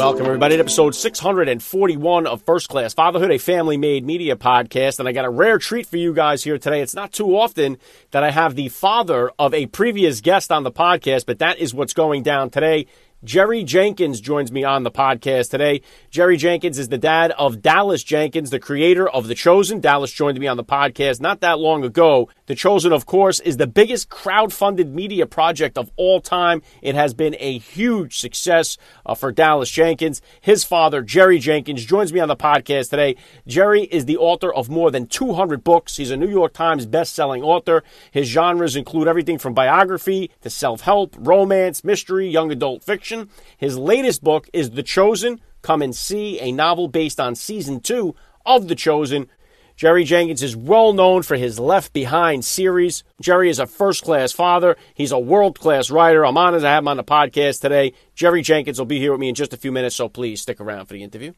Welcome, everybody, to episode 641 of First Class Fatherhood, a family made media podcast. And I got a rare treat for you guys here today. It's not too often that I have the father of a previous guest on the podcast, but that is what's going down today. Jerry Jenkins joins me on the podcast today. Jerry Jenkins is the dad of Dallas Jenkins, the creator of The Chosen. Dallas joined me on the podcast not that long ago. The Chosen, of course, is the biggest crowd-funded media project of all time. It has been a huge success uh, for Dallas Jenkins. His father, Jerry Jenkins, joins me on the podcast today. Jerry is the author of more than 200 books. He's a New York Times best-selling author. His genres include everything from biography to self-help, romance, mystery, young adult fiction his latest book is The Chosen. Come and see a novel based on season two of The Chosen. Jerry Jenkins is well known for his Left Behind series. Jerry is a first class father. He's a world class writer. I'm honored to have him on the podcast today. Jerry Jenkins will be here with me in just a few minutes, so please stick around for the interview.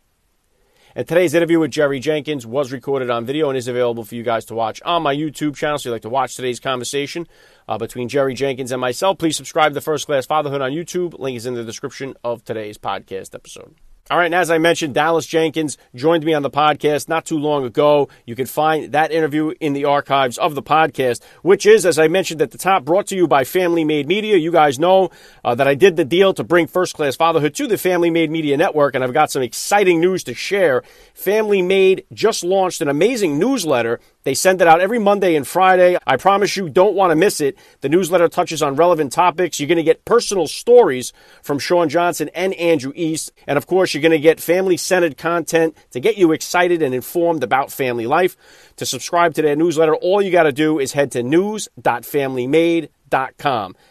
And today's interview with Jerry Jenkins was recorded on video and is available for you guys to watch on my YouTube channel. So if you'd like to watch today's conversation uh, between Jerry Jenkins and myself, please subscribe to First Class Fatherhood on YouTube. Link is in the description of today's podcast episode. All right, and as I mentioned, Dallas Jenkins joined me on the podcast not too long ago. You can find that interview in the archives of the podcast, which is, as I mentioned at the top, brought to you by Family Made Media. You guys know uh, that I did the deal to bring First Class Fatherhood to the Family Made Media Network, and I've got some exciting news to share. Family Made just launched an amazing newsletter they send it out every Monday and Friday. I promise you don't want to miss it. The newsletter touches on relevant topics. You're going to get personal stories from Shawn Johnson and Andrew East. And of course, you're going to get family centered content to get you excited and informed about family life. To subscribe to their newsletter, all you got to do is head to news.familymade.com.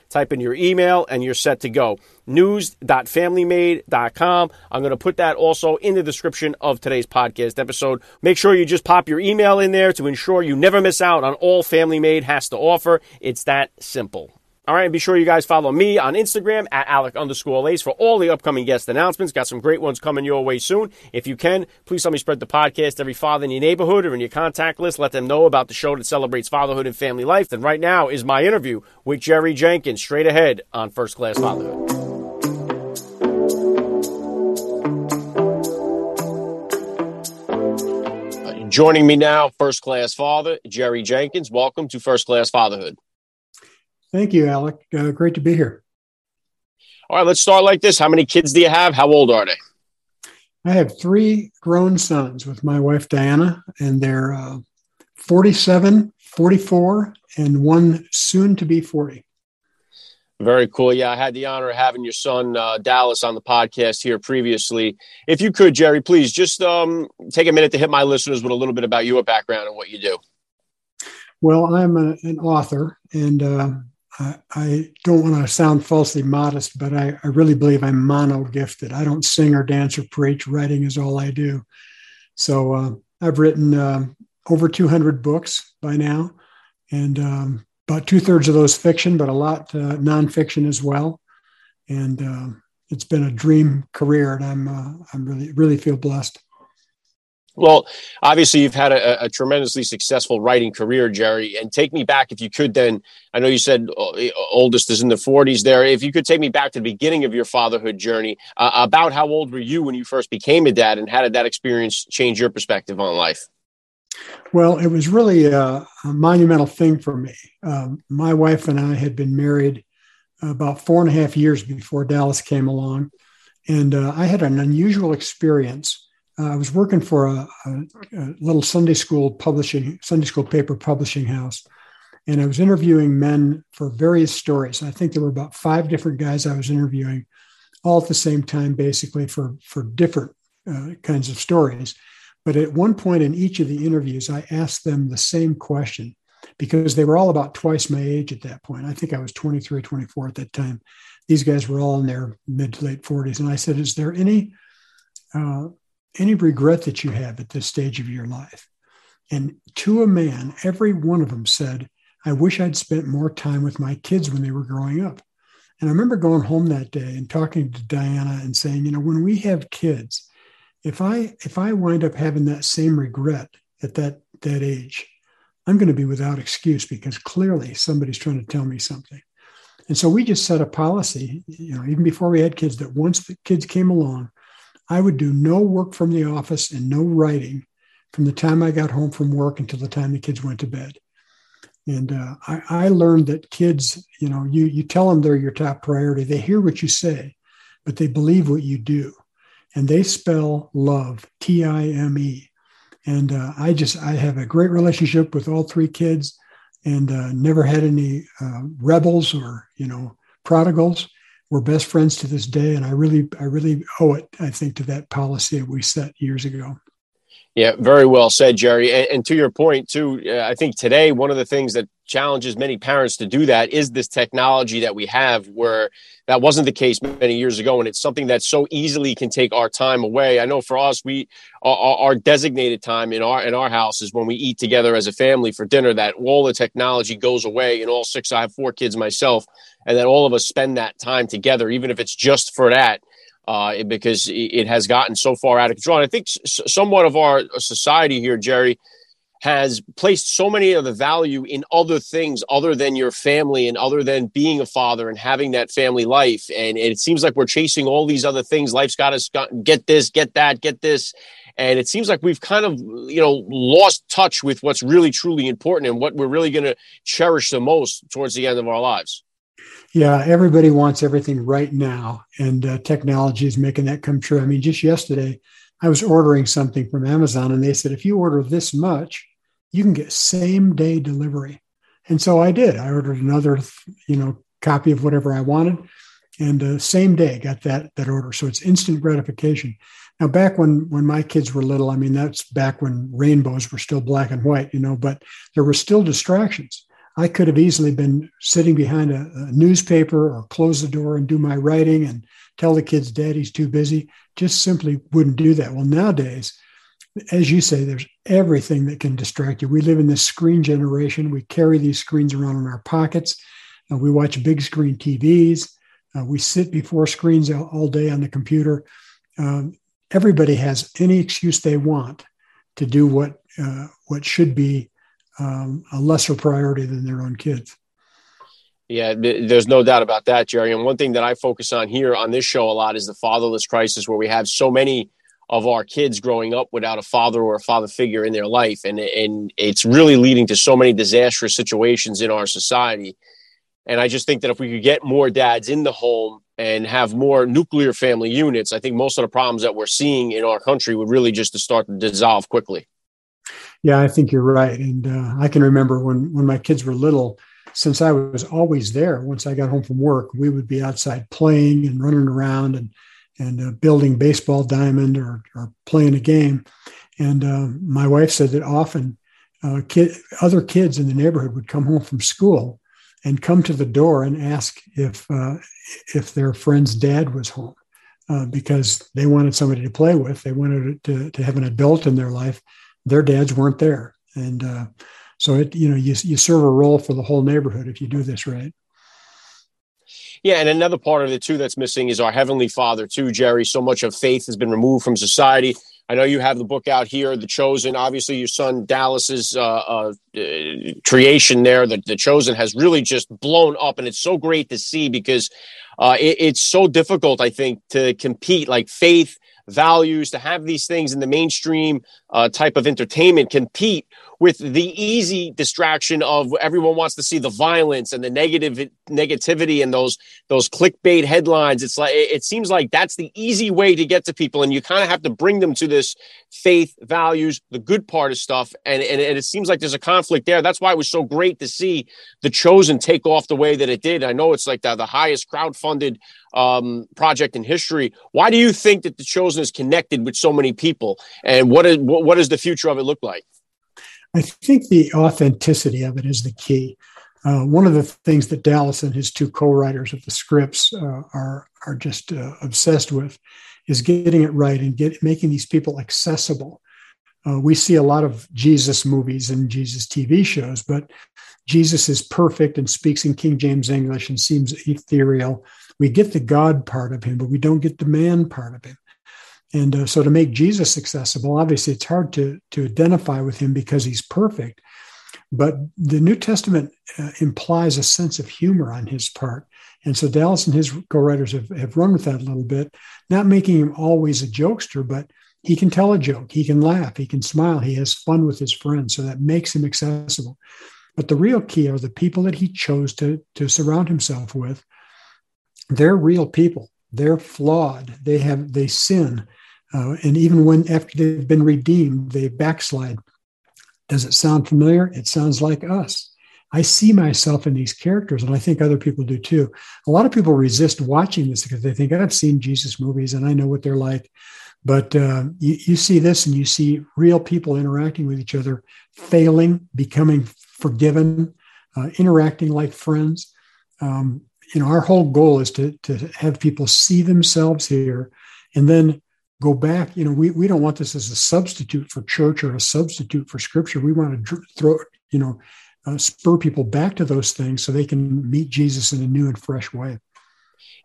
Type in your email and you're set to go. News.familymade.com. I'm going to put that also in the description of today's podcast episode. Make sure you just pop your email in there to ensure you never miss out on all Family Made has to offer. It's that simple. All right, and be sure you guys follow me on Instagram at Alec underscore Lace for all the upcoming guest announcements. Got some great ones coming your way soon. If you can, please help me spread the podcast every father in your neighborhood or in your contact list. Let them know about the show that celebrates fatherhood and family life. And right now is my interview with Jerry Jenkins, straight ahead on First Class Fatherhood. Uh, joining me now, First Class Father, Jerry Jenkins. Welcome to First Class Fatherhood. Thank you, Alec. Uh, great to be here. All right, let's start like this. How many kids do you have? How old are they? I have three grown sons with my wife, Diana, and they're uh, 47, 44, and one soon to be 40. Very cool. Yeah, I had the honor of having your son uh, Dallas on the podcast here previously. If you could, Jerry, please just um, take a minute to hit my listeners with a little bit about your background and what you do. Well, I'm a, an author, and uh, I, don't want to sound falsely modest, but I, I really believe I'm mono gifted. I don't sing or dance or preach. Writing is all I do. So uh, I've written uh, over 200 books by now, and um, about two thirds of those fiction, but a lot uh, nonfiction as well. And uh, it's been a dream career, and I'm uh, I'm really really feel blessed. Well, obviously, you've had a, a, tremendously successful writing career, Jerry. And take me back, if you could, then I know you said uh, oldest is in the 40s there. If you could take me back to the beginning of your fatherhood journey, uh, about how old were you when you first became a dad, and how did that experience change your perspective on life? Well, it was really a, a monumental thing for me. Um, my wife and I had been married about four and a half years before Dallas came along. And uh, I had an unusual experience I was working for a, a, a, little Sunday school publishing Sunday school paper publishing house, and I was interviewing men for various stories. I think there were about five different guys I was interviewing, all at the same time, basically for for different uh, kinds of stories. But at one point in each of the interviews, I asked them the same question because they were all about twice my age at that point. I think I was 23, or 24 at that time. These guys were all in their mid to late 40s. And I said, Is there any uh, any regret that you have at this stage of your life. And to a man, every one of them said, I wish I'd spent more time with my kids when they were growing up. And I remember going home that day and talking to Diana and saying, you know, when we have kids, if I if I wind up having that same regret at that that age, I'm going to be without excuse because clearly somebody's trying to tell me something. And so we just set a policy, you know, even before we had kids, that once the kids came along, I would do no work from the office and no writing from the time I got home from work until the time the kids went to bed. And uh, I, I, learned that kids, you know, you you tell them they're your top priority. They hear what you say, but they believe what you do, and they spell love T I M E. And uh, I just I have a great relationship with all three kids, and uh, never had any uh, rebels or you know prodigals. We're best friends to this day, and I really I really owe it I think to that policy that we set years ago. Yeah, very well said, Jerry. And, and to your point, too, uh, I think today one of the things that challenges many parents to do that is this technology that we have, where that wasn't the case many years ago, and it's something that so easily can take our time away. I know for us, we our, our designated time in our in our house is when we eat together as a family for dinner. That all the technology goes away, and all six. I have four kids myself, and that all of us spend that time together, even if it's just for that uh, because it has gotten so far out of control. And I think somewhat of our society here, Jerry, has placed so many of the value in other things other than your family and other than being a father and having that family life. And it seems like we're chasing all these other things. Life's got us get this, get that, get this. And it seems like we've kind of, you know, lost touch with what's really truly important and what we're really going to cherish the most towards the end of our lives. Yeah, everybody wants everything right now, and uh, technology is making that come true. I mean, just yesterday, I was ordering something from Amazon, and they said if you order this much, you can get same day delivery. And so I did. I ordered another, you know, copy of whatever I wanted, and uh, same day got that that order. So it's instant gratification. Now, back when when my kids were little, I mean, that's back when rainbows were still black and white, you know, but there were still distractions. I could have easily been sitting behind a, a, newspaper or close the door and do my writing and tell the kids daddy's too busy. Just simply wouldn't do that. Well, nowadays, as you say, there's everything that can distract you. We live in this screen generation. We carry these screens around in our pockets. Uh, we watch big screen TVs. Uh, we sit before screens all, all day on the computer. Um, everybody has any excuse they want to do what uh, what should be um, a lesser priority than their own kids. Yeah, there's no doubt about that, Jerry. And one thing that I focus on here on this show a lot is the fatherless crisis, where we have so many of our kids growing up without a father or a father figure in their life, and and it's really leading to so many disastrous situations in our society. And I just think that if we could get more dads in the home and have more nuclear family units, I think most of the problems that we're seeing in our country would really just to start to dissolve quickly. Yeah, I think you're right. And uh, I can remember when when my kids were little, since I was always there. Once I got home from work, we would be outside playing and running around and and uh, building baseball diamond or or playing a game. And uh, my wife said that often uh, kid, other kids in the neighborhood would come home from school and come to the door and ask if uh, if their friend's dad was home. Uh, because they wanted somebody to play with. They wanted to, to have an adult in their life their dads weren't there. And uh, so it, you know, you, you serve a role for the whole neighborhood if you do this right. Yeah, and another part of it too that's missing is our heavenly Father too, Jerry. So much of faith has been removed from society. I know you have the book out here, The Chosen. Obviously, your son Dallas's uh, uh, creation there, the, the Chosen, has really just blown up, and it's so great to see because uh, it, it's so difficult, I think, to compete. Like faith values, to have these things in the mainstream uh, type of entertainment compete with the easy distraction of everyone wants to see the violence and the negative negativity and those those clickbait headlines. It's like it seems like that's the easy way to get to people, and you kind of have to bring them to this faith, values, the good part of stuff, and, and and it seems like there's a conflict there. That's why it was so great to see the Chosen take off the way that it did. I know it's like the, the highest crowd funded um, project in history. Why do you think that the Chosen is connected with so many people, and what is what, what does the future of it look like? I think the authenticity of it is the key. Uh, one of the things that Dallas and his two co-writers of the scripts uh, are are just uh, obsessed with is getting it right and get making these people accessible. Uh, we see a lot of Jesus movies and Jesus TV shows, but Jesus is perfect and speaks in King James English and seems ethereal. We get the God part of him, but we don't get the man part of him. And uh, so to make Jesus accessible, obviously it's hard to, to identify with him because he's perfect. But the New Testament uh, implies a sense of humor on his part. And so Dallas and his co writers have, have run with that a little bit, not making him always a jokester, but he can tell a joke, he can laugh, he can smile, he has fun with his friends. So that makes him accessible. But the real key are the people that he chose to, to surround himself with. They're real people. They're flawed. They have they sin. Uh, and even when after they've been redeemed, they backslide. Does it sound familiar? It sounds like us. I see myself in these characters, and I think other people do too. A lot of people resist watching this because they think I've seen Jesus movies and I know what they're like. But uh, you, you see this and you see real people interacting with each other, failing, becoming forgiven, uh, interacting like friends. Um, you know, our whole goal is to, to have people see themselves here and then go back. You know, we, we don't want this as a substitute for church or a substitute for scripture. We want to throw, you know, uh, spur people back to those things so they can meet Jesus in a new and fresh way.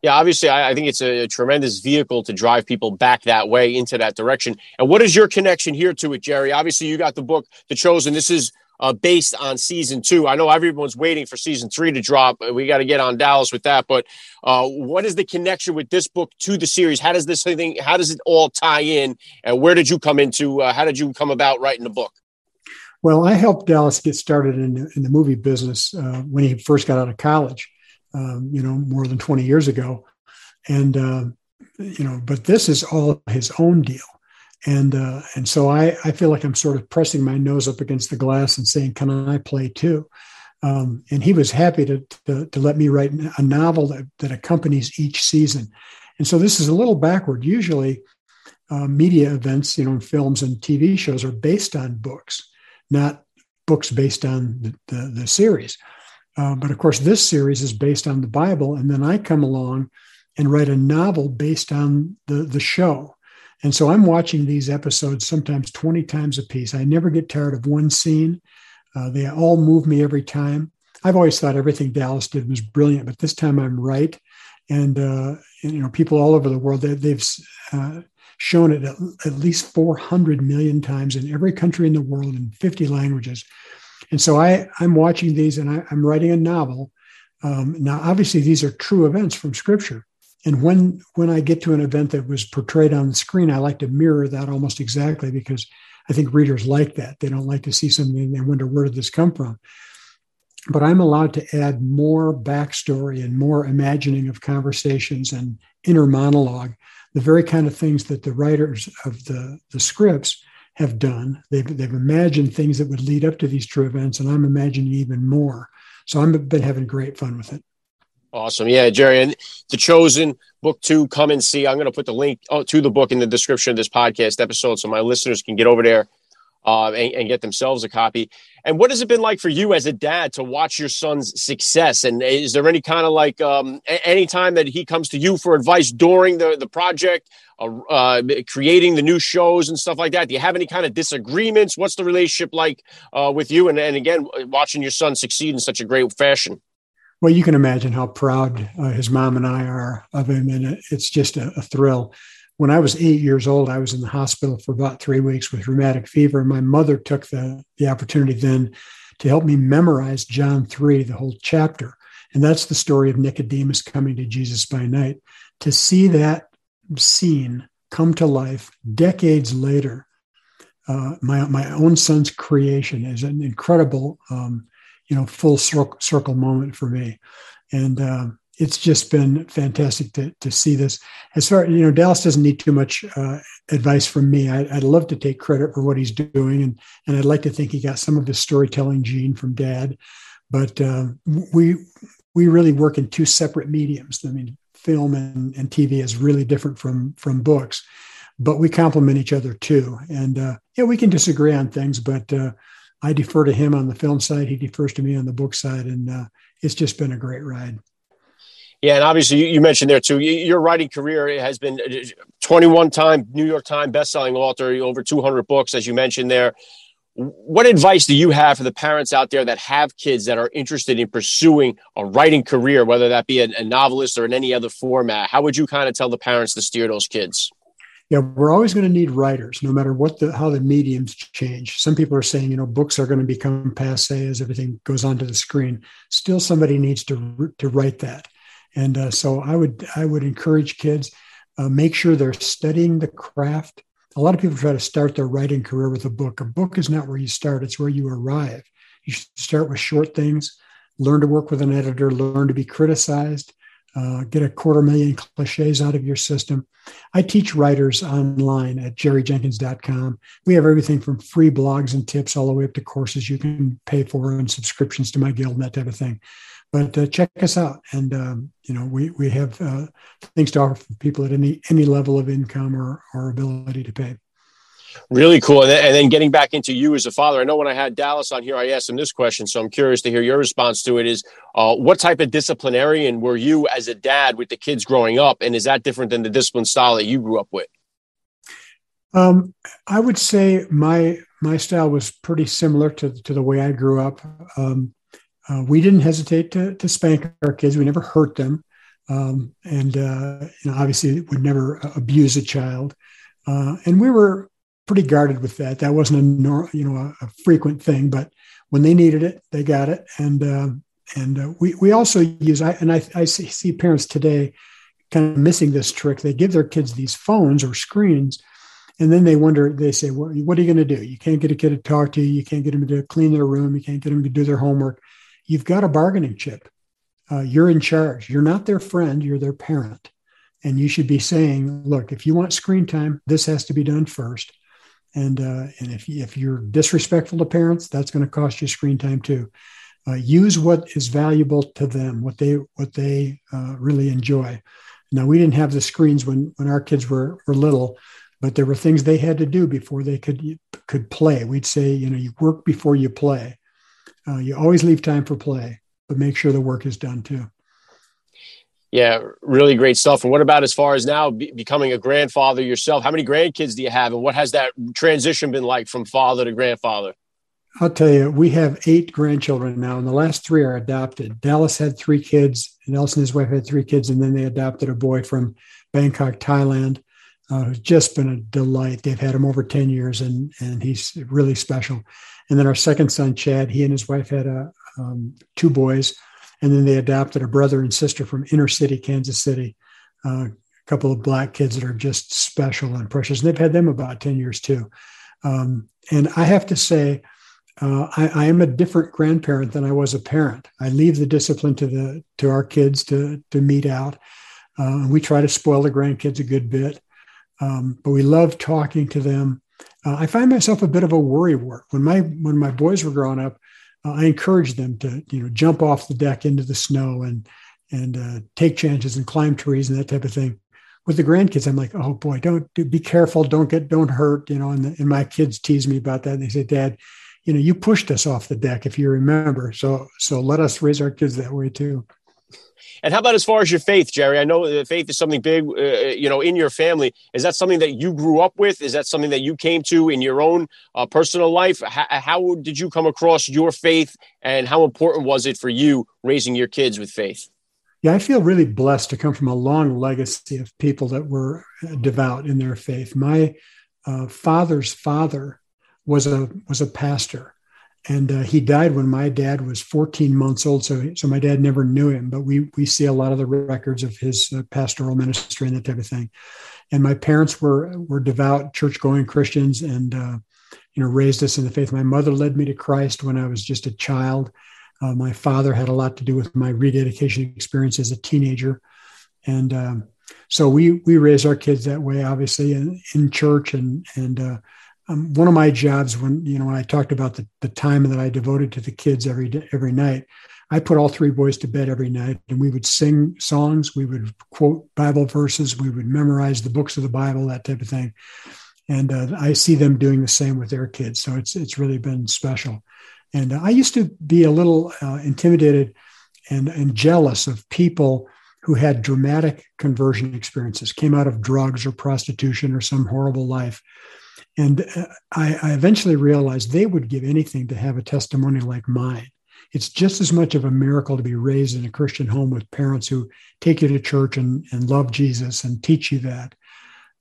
Yeah, obviously, I, I think it's a, a, tremendous vehicle to drive people back that way into that direction. And what is your connection here to it, Jerry? Obviously, you got the book, The Chosen. This is uh, based on season two. I know everyone's waiting for season three to drop. We got to get on Dallas with that. But uh, what is the connection with this book to the series? How does this thing? How does it all tie in? And where did you come into? Uh, how did you come about writing the book? Well, I helped Dallas get started in the, in the movie business uh, when he first got out of college um, you know, more than 20 years ago. And, uh, you know, but this is all his own deal. And, uh, and so I, I feel like I'm sort of pressing my nose up against the glass and saying, can I play too? Um, and he was happy to, to, to, let me write a novel that, that accompanies each season. And so this is a little backward. Usually, uh, media events, you know, films and TV shows are based on books, not books based on the, the, the series. Uh, but of course, this series is based on the Bible. And then I come along and write a novel based on the, the show. And so I'm watching these episodes sometimes 20 times a piece. I never get tired of one scene. Uh, they all move me every time. I've always thought everything Dallas did was brilliant, but this time I'm right. And, uh, and you know, people all over the world, they, have uh, shown it at, at least 400 million times in every country in the world in 50 languages. And so I, I'm watching these and I, am writing a novel. Um, now, obviously, these are true events from Scripture. And when when I get to an event that was portrayed on the screen, I like to mirror that almost exactly because I think readers like that. They don't like to see something and they wonder where did this come from. But I'm allowed to add more backstory and more imagining of conversations and inner monologue, the very kind of things that the writers of the, the scripts have done. They've, they've imagined things that would lead up to these true events, and I'm imagining even more. So I've been having great fun with it. Awesome. Yeah, Jerry. And The Chosen, book two, come and see. I'm going to put the link oh, to the book in the description of this podcast episode so my listeners can get over there uh, and, and, get themselves a copy. And what has it been like for you as a dad to watch your son's success? And is there any kind of like um, any time that he comes to you for advice during the the project, uh, uh, creating the new shows and stuff like that? Do you have any kind of disagreements? What's the relationship like uh, with you? And, and again, watching your son succeed in such a great fashion. Well, you can imagine how proud uh, his mom and I are of him, and it's just a, a thrill when I was eight years old, I was in the hospital for about three weeks with rheumatic fever. And my mother took the, the opportunity then to help me memorize John 3, the whole chapter. And that's the story of Nicodemus coming to Jesus by night. To see that scene come to life decades later, uh, my, my own son's creation is an incredible, um, you know, full circle, moment for me. And, uh, it's just been fantastic to, to see this. As far you know, Dallas doesn't need too much uh, advice from me. I, would love to take credit for what he's doing, and and I'd like to think he got some of the storytelling gene from Dad. But uh, we we really work in two separate mediums. I mean, film and, and TV is really different from from books, but we complement each other too. And uh, yeah, we can disagree on things, but uh, I defer to him on the film side. He defers to me on the book side, and uh, it's just been a great ride. Yeah, and obviously you mentioned there too. Your writing career has been uh, 21 time New York Times bestselling author, over 200 books, as you mentioned there. What advice do you have for the parents out there that have kids that are interested in pursuing a writing career, whether that be a, a novelist or in any other format? How would you kind of tell the parents to steer those kids? Yeah, we're always going to need writers, no matter what the how the mediums change. Some people are saying, you know, books are going to become passe as everything goes onto the screen. Still, somebody needs to to write that, and uh, so I would I would encourage kids uh, make sure they're studying the craft a lot of people try to start their writing career with a book. A book is not where you start, it's where you arrive. You should start with short things, learn to work with an editor, learn to be criticized, uh, get a quarter million cliches out of your system. I teach writers online at jerryjenkins.com. We have everything from free blogs and tips all the way up to courses you can pay for and subscriptions to my guild and that type of thing. But uh, check us out, and um, you know we we have uh, things to offer for people at any any level of income or or ability to pay. Really cool. And then, and then, getting back into you as a father, I know when I had Dallas on here, I asked him this question. So I'm curious to hear your response to it is uh, what type of disciplinarian were you as a dad with the kids growing up? And is that different than the discipline style that you grew up with? Um, I would say my my style was pretty similar to, to the way I grew up. Um, uh, we didn't hesitate to, to spank our kids. We never hurt them. Um, and, uh, you know, obviously would never abuse a child. Uh, and we were pretty guarded with that. That wasn't a, nor, you know, a, a frequent thing, but when they needed it, they got it. And, uh, and uh, we, we also use, I, and I, I see, parents today kind of missing this trick. They give their kids these phones or screens and then they wonder, they say, well, what are you going to do? You can't get a kid to talk to you. You can't get them to clean their room. You can't get them to do their homework you've got a bargaining chip. Uh, you're in charge. You're not their friend, you're their parent. And you should be saying, look, if you want screen time, this has to be done first. And, uh, and if, if you're disrespectful to parents, that's going to cost you screen time too. Uh, use what is valuable to them, what they what they uh, really enjoy. Now we didn't have the screens when when our kids were were little, but there were things they had to do before they could could play. We'd say, you know, you work before you play. Uh, you always leave time for play, but make sure the work is done too. Yeah, really great stuff. And what about as far as now be- becoming a grandfather yourself? How many grandkids do you have, and what has that transition been like from father to grandfather? I'll tell you, we have eight grandchildren now, and the last three are adopted. Dallas had three kids, and Nelson and his wife had three kids, and then they adopted a boy from Bangkok, Thailand. Uh, just been a delight. They've had him over 10 years, and, and he's really special. And then our second son, Chad, he and his wife had a, um, two boys. And then they adopted a brother and sister from inner city, Kansas City. Uh, a couple of black kids that are just special and precious. And they've had them about 10 years too. Um, and I have to say, uh, I, I, am a different grandparent than I was a parent. I leave the discipline to the to our kids to to mete out. Uh, we try to spoil the grandkids a good bit, um, but we love talking to them uh, I find myself a bit of a worrywart. When my when my boys were growing up, uh, I encourage them to you know jump off the deck into the snow and and uh, take chances and climb trees and that type of thing. With the grandkids, I'm like, oh boy, don't do, be careful, don't get don't hurt, you know. And, the, and my kids tease me about that. And they say, Dad, you know, you pushed us off the deck, if you remember. So so let us raise our kids that way too. And how about as far as your faith, Jerry? I know that faith is something big, uh, you know, in your family. Is that something that you grew up with? Is that something that you came to in your own uh, personal life? H- how did you come across your faith, and how important was it for you raising your kids with faith? Yeah, I feel really blessed to come from a long legacy of people that were devout in their faith. My uh, father's father was a was a pastor, and uh, he died when my dad was 14 months old so so my dad never knew him but we we see a lot of the records of his uh, pastoral ministry and that type of thing. And my parents were were devout church going christians and uh, you know raised us in the faith. My mother led me to christ when i was just a child. Uh, my father had a lot to do with my rededication experience as a teenager. And um, so we we raised our kids that way obviously in, in church and and uh, um, one of my jobs when you know when I talked about the, the time that I devoted to the kids every day, every night, I put all three boys to bed every night, and we would sing songs, we would quote Bible verses, we would memorize the books of the Bible, that type of thing. And uh, I see them doing the same with their kids, so it's it's really been special. And uh, I used to be a little uh, intimidated and and jealous of people who had dramatic conversion experiences, came out of drugs or prostitution or some horrible life. And uh, I, I eventually realized they would give anything to have a testimony like mine. It's just as much of a miracle to be raised in a Christian home with parents who take you to church and, and love Jesus and teach you that.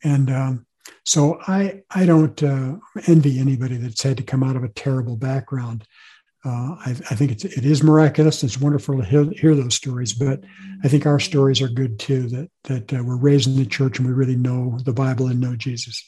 And um, so I I don't uh, envy anybody that's had to come out of a terrible background. Uh, I, I, think it's it is miraculous. It's wonderful to hear, hear, those stories, but I think our stories are good too. That that uh, we're raised in the church and we really know the Bible and know Jesus.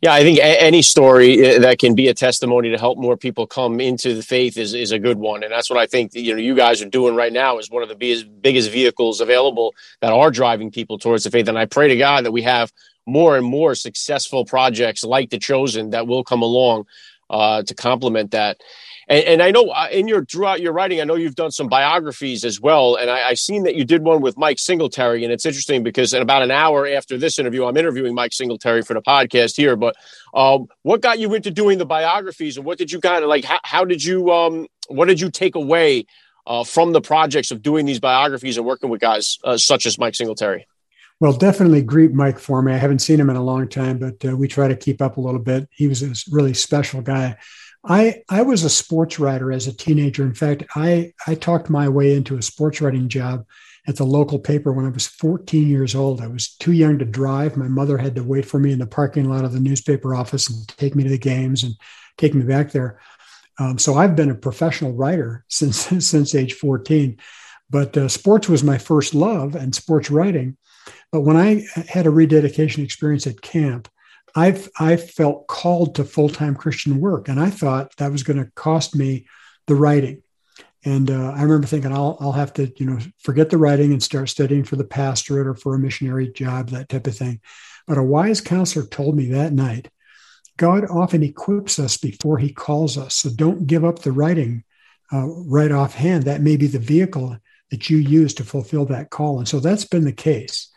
Yeah, I think any story uh, that can be a testimony to help more people come into the faith is, is a good one, and that's what I think you know you guys are doing right now is one of the biggest biggest vehicles available that are driving people towards the faith. And I pray to God that we have more and more successful projects like the Chosen that will come along uh, to complement that. And, and, I know uh, in your throughout your writing, I know you've done some biographies as well. And I, I seen that you did one with Mike Singletary, and it's interesting because in about an hour after this interview, I'm interviewing Mike Singletary for the podcast here. But um, what got you into doing the biographies, and what did you kind of like? How, how did you um, what did you take away uh, from the projects of doing these biographies and working with guys uh, such as Mike Singletary? Well, definitely greet Mike for me. I haven't seen him in a long time, but uh, we try to keep up a little bit. He was a really special guy. I I was a sports writer as a teenager. In fact, I I talked my way into a sports writing job at the local paper when I was 14 years old. I was too young to drive. My mother had to wait for me in the parking lot of the newspaper office and take me to the games and take me back there. Um, so I've been a professional writer since since age 14. But uh, sports was my first love, and sports writing. But when I had a rededication experience at camp, I've I felt called to full time Christian work, and I thought that was going to cost me the writing. And uh, I remember thinking, I'll I'll have to you know forget the writing and start studying for the pastorate or for a missionary job, that type of thing. But a wise counselor told me that night, God often equips us before He calls us, so don't give up the writing uh, right offhand. That may be the vehicle that you use to fulfill that call, and so that's been the case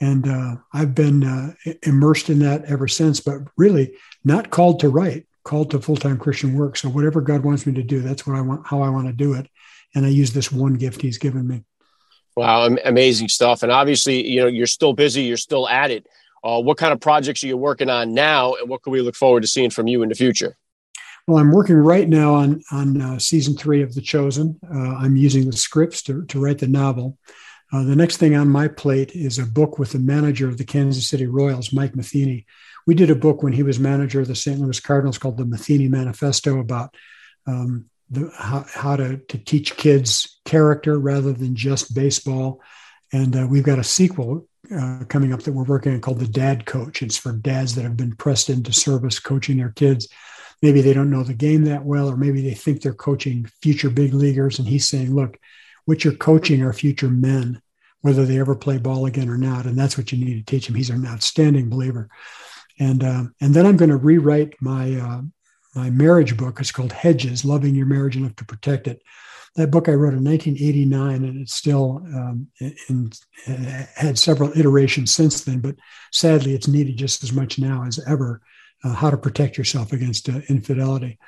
and uh, I've been uh, immersed in that ever since. But really, not called to write, called to full time Christian work. So whatever God wants me to do, that's what I want, how I want to do it, and I use this one gift He's given me. Wow, amazing stuff! And obviously, you know, you're still busy. You're still at it. Uh, what kind of projects are you working on now, and what can we look forward to seeing from you in the future? Well, I'm working right now on on uh, season three of The Chosen. Uh, I'm using the scripts to, to write the novel. Uh, the next thing on my plate is a book with the manager of the Kansas City Royals, Mike Matheny. We did a book when he was manager of the St. Louis Cardinals called the Matheny Manifesto about um, the, how, how to, to teach kids character rather than just baseball. And uh, we've got a sequel uh, coming up that we're working on called The Dad Coach. It's for dads that have been pressed into service coaching their kids. Maybe they don't know the game that well, or maybe they think they're coaching future big leaguers. And he's saying, look, what you're coaching are future men, whether they ever play ball again or not. And that's what you need to teach him. He's an outstanding believer. And uh, and then I'm going to rewrite my uh, my marriage book. It's called Hedges: Loving Your Marriage Enough to Protect It. That book I wrote in 1989, and it's still um, in, in, had several iterations since then. But sadly, it's needed just as much now as ever. Uh, how to protect yourself against uh, infidelity.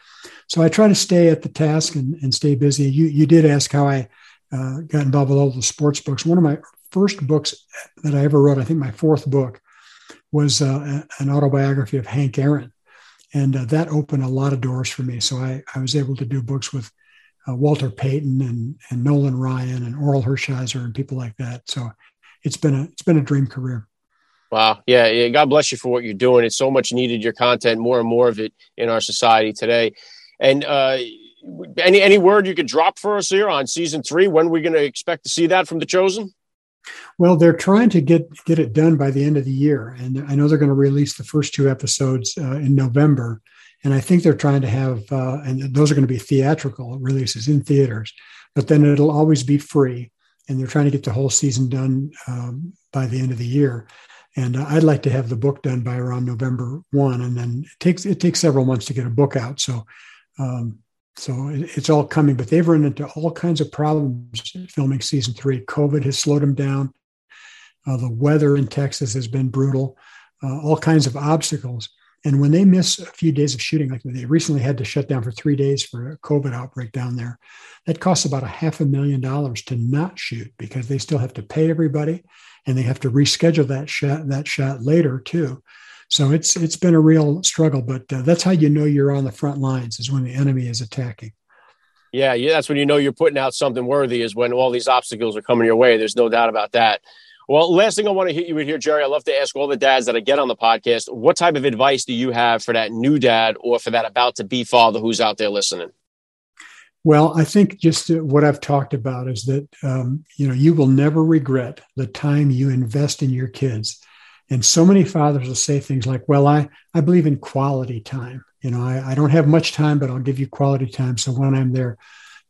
So I try to stay at the task and, and stay busy. You you did ask how I uh, got involved with all the sports books. One of my first books that I ever wrote, I think my fourth book, was uh, an autobiography of Hank Aaron. And uh, that opened a lot of doors for me. So I, I was able to do books with uh, Walter Payton and, and Nolan Ryan and Orel Hershiser and people like that. So it's been a it's been a dream career. Wow. Yeah, yeah. God bless you for what you're doing. It's so much needed, your content, more and more of it in our society today. And uh, any any word you could drop for us here on season three? When are we going to expect to see that from the Chosen? Well, they're trying to get get it done by the end of the year, and I know they're going to release the first two episodes uh, in November. And I think they're trying to have, uh, and those are going to be theatrical releases in theaters, but then it'll always be free. And they're trying to get the whole season done um, by the end of the year. And uh, I'd like to have the book done by around November one, and then it takes it takes several months to get a book out. So um, so it's all coming, but they've run into all kinds of problems filming season three. COVID has slowed them down. Uh, the weather in Texas has been brutal, uh, all kinds of obstacles. And when they miss a few days of shooting, like they recently had to shut down for three days for a COVID outbreak down there, that costs about a half a million dollars to not shoot because they still have to pay everybody and they have to reschedule that shot that shot later too. So it's it's been a real struggle, but uh, that's how you know you're on the front lines is when the enemy is attacking. Yeah, yeah, that's when you know you're putting out something worthy is when all these obstacles are coming your way. There's no doubt about that. Well, last thing I want to hit you with here, Jerry, I love to ask all the dads that I get on the podcast, what type of advice do you have for that new dad or for that about to be father who's out there listening? Well, I think just what I've talked about is that um, you know you will never regret the time you invest in your kids. And so many fathers will say things like, "Well, I I believe in quality time. You know, I, I don't have much time, but I'll give you quality time. So when I'm there,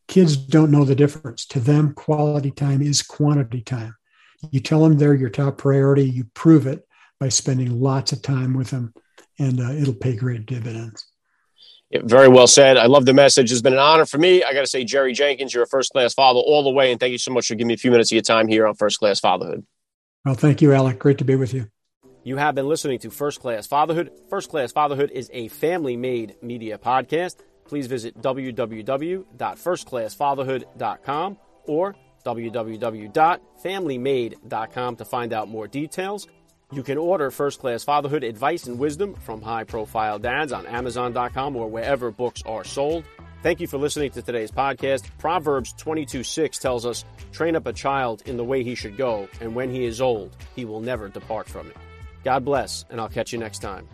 kids don't know the difference. To them, quality time is quantity time. You tell them they're your top priority. You prove it by spending lots of time with them, and uh, it'll pay great dividends. Yeah, very well said. I love the message. It's been an honor for me. I got to say, Jerry Jenkins, you're a first class father all the way. And thank you so much for giving me a few minutes of your time here on First Class Fatherhood. Well, thank you, Alec. Great to be with you. You have been listening to First Class Fatherhood. First Class Fatherhood is a family made media podcast. Please visit www.firstclassfatherhood.com or www.familymade.com to find out more details. You can order First Class Fatherhood advice and wisdom from high profile dads on Amazon.com or wherever books are sold. Thank you for listening to today's podcast. Proverbs 22 6 tells us, Train up a child in the way he should go, and when he is old, he will never depart from it. God bless, and I'll catch you next time.